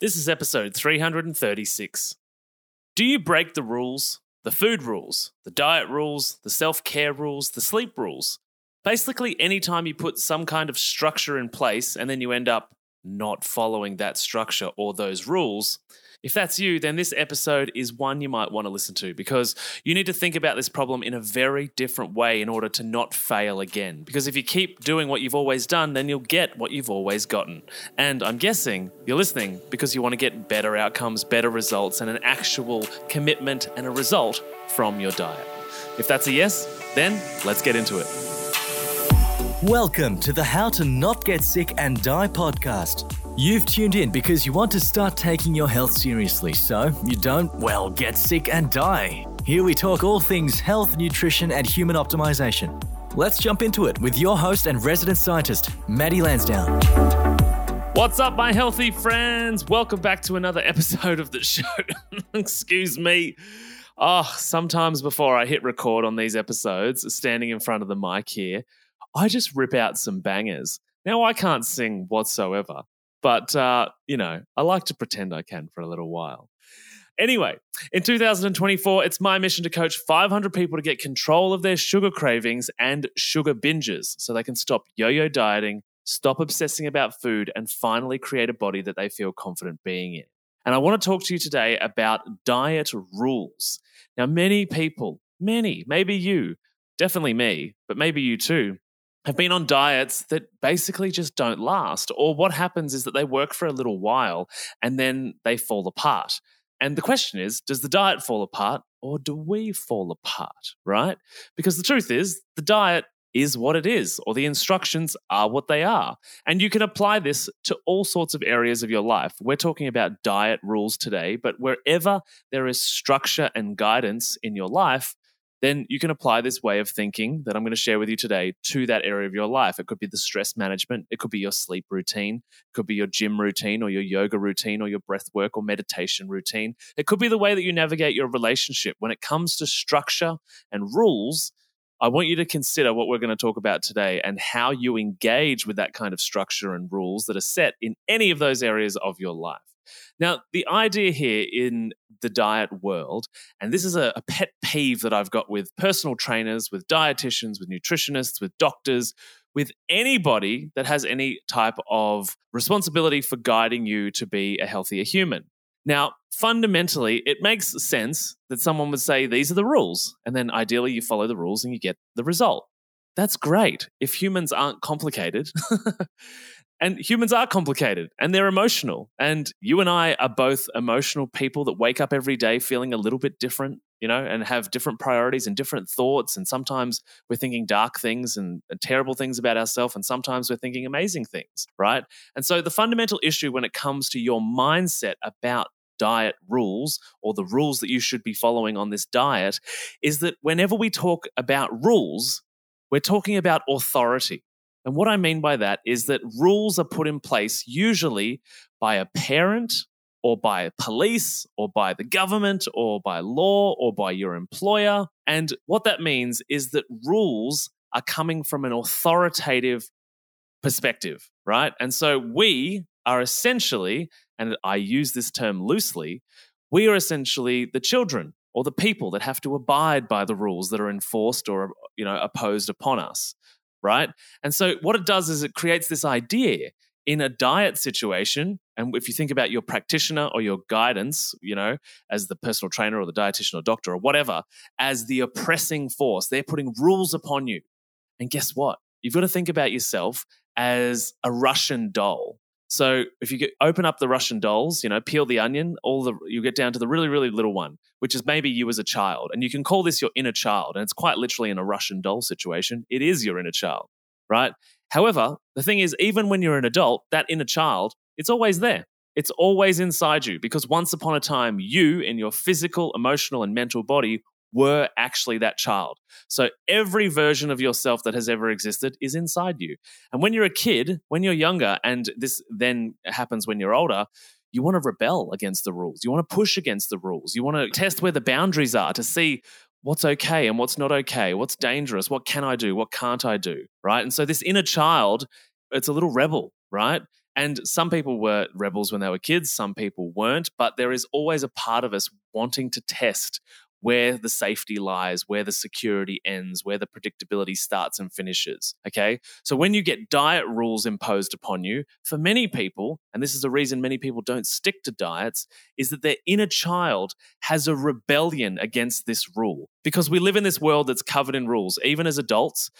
This is episode 336. Do you break the rules? The food rules, the diet rules, the self care rules, the sleep rules. Basically, anytime you put some kind of structure in place and then you end up not following that structure or those rules, if that's you, then this episode is one you might want to listen to because you need to think about this problem in a very different way in order to not fail again. Because if you keep doing what you've always done, then you'll get what you've always gotten. And I'm guessing you're listening because you want to get better outcomes, better results, and an actual commitment and a result from your diet. If that's a yes, then let's get into it. Welcome to the How to Not Get Sick and Die podcast. You've tuned in because you want to start taking your health seriously so you don't, well, get sick and die. Here we talk all things health, nutrition, and human optimization. Let's jump into it with your host and resident scientist, Matty Lansdown. What's up, my healthy friends? Welcome back to another episode of the show. Excuse me. Oh, sometimes before I hit record on these episodes, standing in front of the mic here, I just rip out some bangers. Now, I can't sing whatsoever, but, uh, you know, I like to pretend I can for a little while. Anyway, in 2024, it's my mission to coach 500 people to get control of their sugar cravings and sugar binges so they can stop yo yo dieting, stop obsessing about food, and finally create a body that they feel confident being in. And I want to talk to you today about diet rules. Now, many people, many, maybe you, definitely me, but maybe you too, have been on diets that basically just don't last. Or what happens is that they work for a little while and then they fall apart. And the question is does the diet fall apart or do we fall apart, right? Because the truth is, the diet is what it is, or the instructions are what they are. And you can apply this to all sorts of areas of your life. We're talking about diet rules today, but wherever there is structure and guidance in your life, then you can apply this way of thinking that I'm going to share with you today to that area of your life. It could be the stress management, it could be your sleep routine, it could be your gym routine or your yoga routine or your breath work or meditation routine. It could be the way that you navigate your relationship. When it comes to structure and rules, I want you to consider what we're going to talk about today and how you engage with that kind of structure and rules that are set in any of those areas of your life. Now, the idea here in the diet world, and this is a, a, pet peeve that I've got with personal trainers, with dietitians, with nutritionists, with doctors, with anybody that has any type of responsibility for guiding you to be a healthier human. Now, fundamentally, it makes sense that someone would say, These are the rules. And then ideally, you follow the rules and you get the result. That's great if humans aren't complicated And humans are complicated and they're emotional. And you and I are both emotional people that wake up every day feeling a little bit different, you know, and have different priorities and different thoughts. And sometimes we're thinking dark things and, terrible things about ourselves. And sometimes we're thinking amazing things, right? And so the fundamental issue when it comes to your mindset about diet rules or the rules that you should be following on this diet is that whenever we talk about rules, we're talking about authority. And what I mean by that is that rules are put in place usually by a parent or by police or by the government or by law or by your employer. And what that means is that rules are coming from an authoritative perspective, right? And so we are essentially, and I use this term loosely, we are essentially the children or the people that have to abide by the rules that are enforced or you know opposed upon us right? And so what it does is it creates this idea in a diet situation. And if you think about your practitioner or your guidance you know as the personal trainer or the dietitian or doctor or whatever as the oppressing force they're putting rules upon you. And guess what? You've got to think about yourself as a russian doll so if you get, open up the Russian dolls, you know, peel the onion, all the you get down to the really really little one, which is maybe you as a child, and you can call this your inner child, and it's quite literally in a Russian doll situation, it is your inner child, right? However, the thing is, even when you're an adult, that inner child, it's always there. It's always inside you because once upon a time, you in your physical, emotional, and mental body were actually that child. So every version of yourself that has ever existed is inside you. And when you're a kid, when you're younger, and this then happens when you're older, you want to rebel against the rules. You want to push against the rules. You want to test where the boundaries are to see what's okay and what's not okay, what's dangerous, what can I do, what can't I do, right? And so this inner child, it's a little rebel, right? And some people were rebels when they were kids, some people weren't, but there is always a part of us wanting to test where the safety lies, where the security ends, where the predictability starts and finishes. Okay. So when you get diet rules imposed upon you, for many people, and this is the reason many people don't stick to diets, is that their inner child has a rebellion against this rule. Because we live in this world that's covered in rules. Even as adults,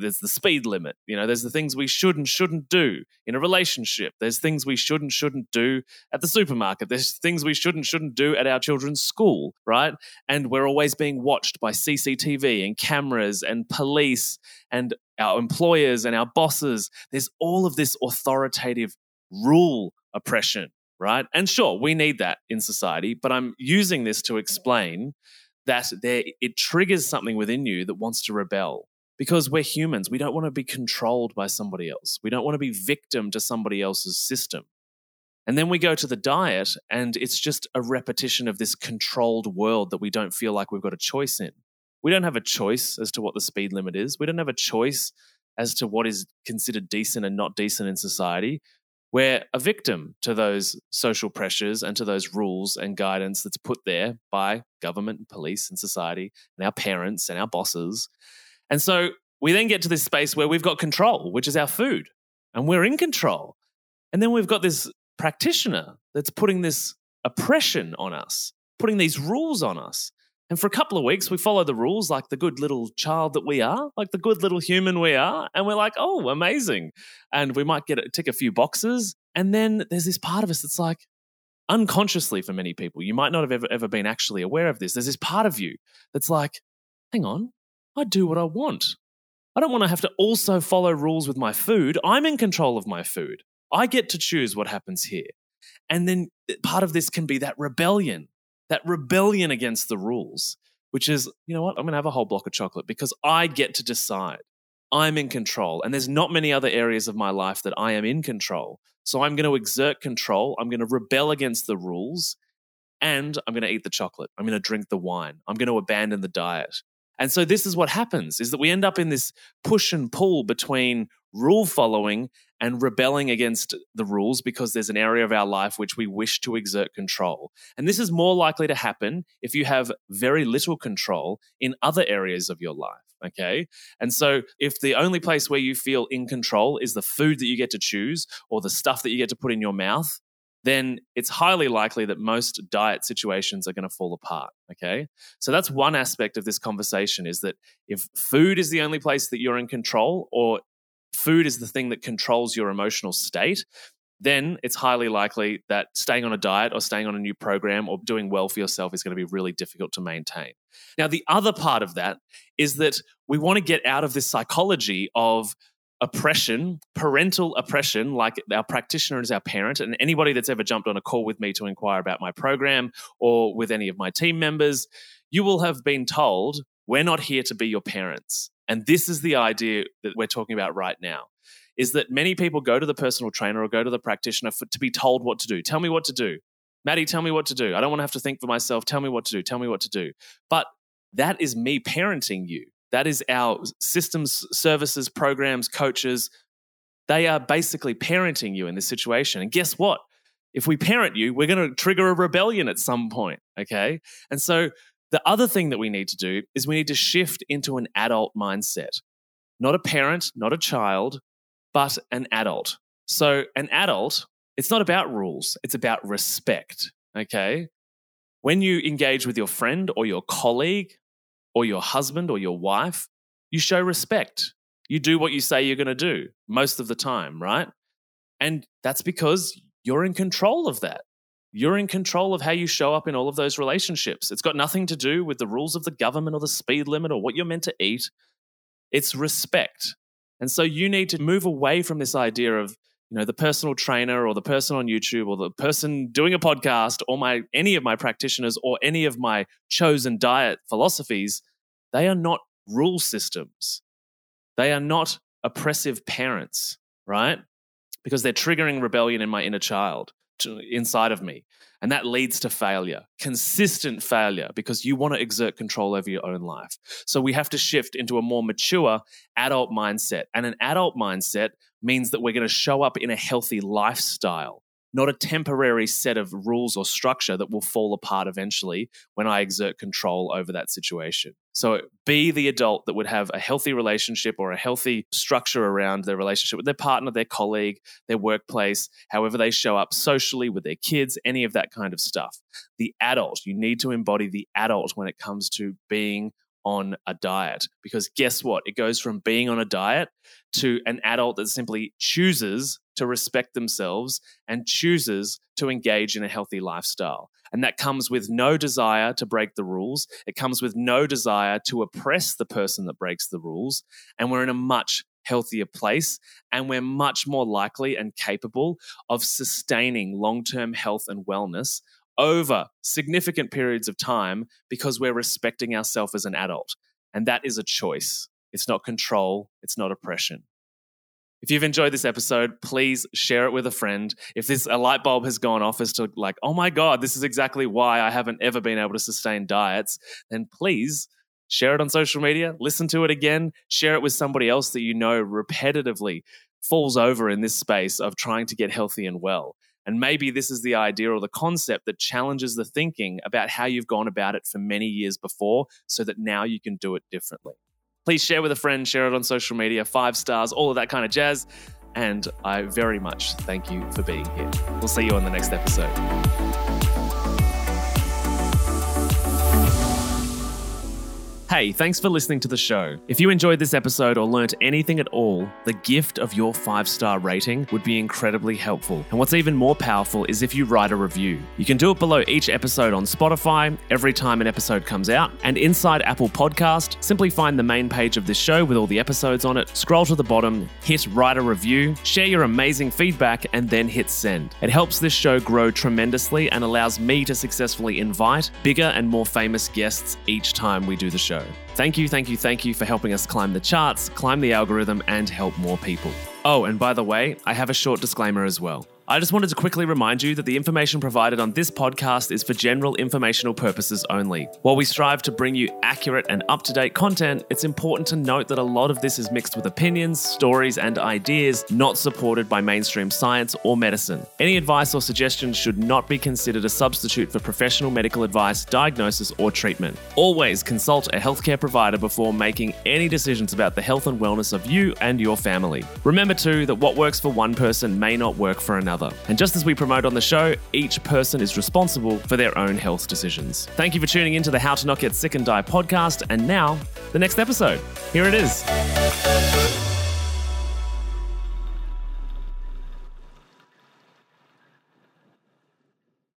there's the speed limit you know there's the things we should and shouldn't do in a relationship. There's things we should and shouldn't do at the supermarket. There's things we should and shouldn't do at our children's school right? And we're always being watched by cctv and cameras and police and our employers and our bosses. There's all of this authoritative rule oppression right? And sure we need that in society but i'm using this to explain that there it triggers something within you that wants to rebel because we're humans. We don't want to be controlled by somebody else. We don't want to be victim to somebody else's system. And then we go to the diet, and it's just a repetition of this controlled world that we don't feel like we've got a choice in. We don't have a choice as to what the speed limit is. We don't have a choice as to what is considered decent and not decent in society. We're a victim to those social pressures and to those rules and guidance that's put there by government and police and society and our parents and our bosses. And so we then get to this space where we've got control, which is our food, and we're in control. And then we've got this practitioner that's putting this oppression on us, putting these rules on us. And for a couple of weeks, we follow the rules like the good little child that we are, like the good little human we are. And we're like, oh, amazing. And we might get tick a few boxes. And then there's this part of us that's like, unconsciously for many people, you might not have ever, ever been actually aware of this. There's this part of you that's like, hang on, I do what I want. I don't want to have to also follow rules with my food. I'm in control of my food. I get to choose what happens here. And then eh, part of this can be that rebellion, that rebellion against the rules, which is, you know what, I'm going to have a whole block of chocolate because I get to decide. I'm in control. And there's not many other areas of my life that I am in control. So I'm going to exert control. I'm going to rebel against the rules and I'm going to eat the chocolate. I'm going to drink the wine. I'm going to abandon the diet. And so this is what happens is that we end up in this push and pull between rule following and rebelling against the rules because there's an area of our life which we wish to exert control. And this is more likely to happen if you have very little control in other areas of your life. Okay. And so if the only place where you feel in control is the food that you get to choose or the stuff that you get to put in your mouth, then it's highly likely that most diet situations are going to fall apart. Okay. So that's one aspect of this conversation is that if food is the only place that you're in control, or food is the thing that controls your emotional state, then it's highly likely that staying on a diet or staying on a new program or doing well for yourself is going to be really difficult to maintain. Now, the other part of that is that we want to get out of this psychology of oppression, parental oppression, like our practitioner is our parent, and anybody that's ever jumped on a call with me to inquire about my program or with any of my team members, you will have been told, we're not here to be your parents. And this is the idea that we're talking about right now. Is that many people go to the personal trainer or go to the practitioner for, to be told what to do. Tell me what to do. Matty, tell me what to do. I don't want to have to think for myself. Tell me what to do. Tell me what to do. But that is me parenting you. That is our systems, services, programs, coaches. They are basically parenting you in this situation. And guess what? If we parent you, we're going to trigger a rebellion at some point. Okay. And so the other thing that we need to do is we need to shift into an adult mindset, not a parent, not a child, but an adult. So, an adult, it's not about rules, it's about respect. Okay. When you engage with your friend or your colleague or your husband or your wife, you show respect. You do what you say you're going to do most of the time, right? And that's because you're in control of that. You're in control of how you show up in all of those relationships. It's got nothing to do with the rules of the government or the speed limit or what you're meant to eat. It's respect. And so you need to move away from this idea of, you know, the personal trainer or the person on YouTube or the person doing a podcast or my any of my practitioners or any of my chosen diet philosophies, they are not rule systems. They are not oppressive parents, right? Because they're triggering rebellion in my inner child. To, inside of me. And that leads to failure, consistent failure, because you want to exert control over your own life. So we have to shift into a more mature adult mindset. And an adult mindset means that we're going to show up in a healthy lifestyle not a temporary set of rules or structure that will fall apart eventually when I exert control over that situation. So be the adult that would have a healthy relationship or a healthy structure around their relationship with their partner, their colleague, their workplace, however they show up socially with their kids, any of that kind of stuff. The adult, you need to embody the adult when it comes to being on a diet because guess what? It goes from being on a diet to an adult that simply chooses to respect themselves and chooses to engage in a healthy lifestyle. And that comes with no desire to break the rules. It comes with no desire to oppress the person that breaks the rules. And we're in a much healthier place. And we're much more likely and capable of sustaining long term health and wellness over significant periods of time because we're respecting ourselves as an adult. And that is a choice. It's not control, it's not oppression. If you've enjoyed this episode, please share it with a friend. If this a light bulb has gone off as to like, oh my god, this is exactly why I haven't ever been able to sustain diets, then please share it on social media, listen to it again, share it with somebody else that you know repetitively falls over in this space of trying to get healthy and well. And maybe this is the idea or the concept that challenges the thinking about how you've gone about it for many years before so that now you can do it differently. Please share with a friend, share it on social media, five stars, all of that kind of jazz. And I very much thank you for being here. We'll see you on the next episode. Hey, thanks for listening to the show. If you enjoyed this episode or learnt anything at all, the gift of your five star rating would be incredibly helpful. And what's even more powerful is if you write a review. You can do it below each episode on Spotify every time an episode comes out. And inside Apple Podcast, simply find the main page of this show with all the episodes on it, scroll to the bottom, hit write a review, share your amazing feedback, and then hit send. It helps this show grow tremendously and allows me to successfully invite bigger and more famous guests each time we do the show show. Thank you, thank you, thank you for helping us climb the charts, climb the algorithm, and help more people. Oh, and by the way, I have a short disclaimer as well. I just wanted to quickly remind you that the information provided on this podcast is for general informational purposes only. While we strive to bring you accurate and up to date content, it's important to note that a lot of this is mixed with opinions, stories, and ideas not supported by mainstream science or medicine. Any advice or suggestions should not be considered a substitute for professional medical advice, diagnosis, or treatment. Always consult a healthcare provider before making any decisions about the health and wellness of you and your family. Remember, too, that what works for one person may not work for another another. And just as we promote on the show, each person is responsible for their own health decisions. Thank you for tuning into the How to Not Get Sick and Die podcast. And now, the next episode. Here it is.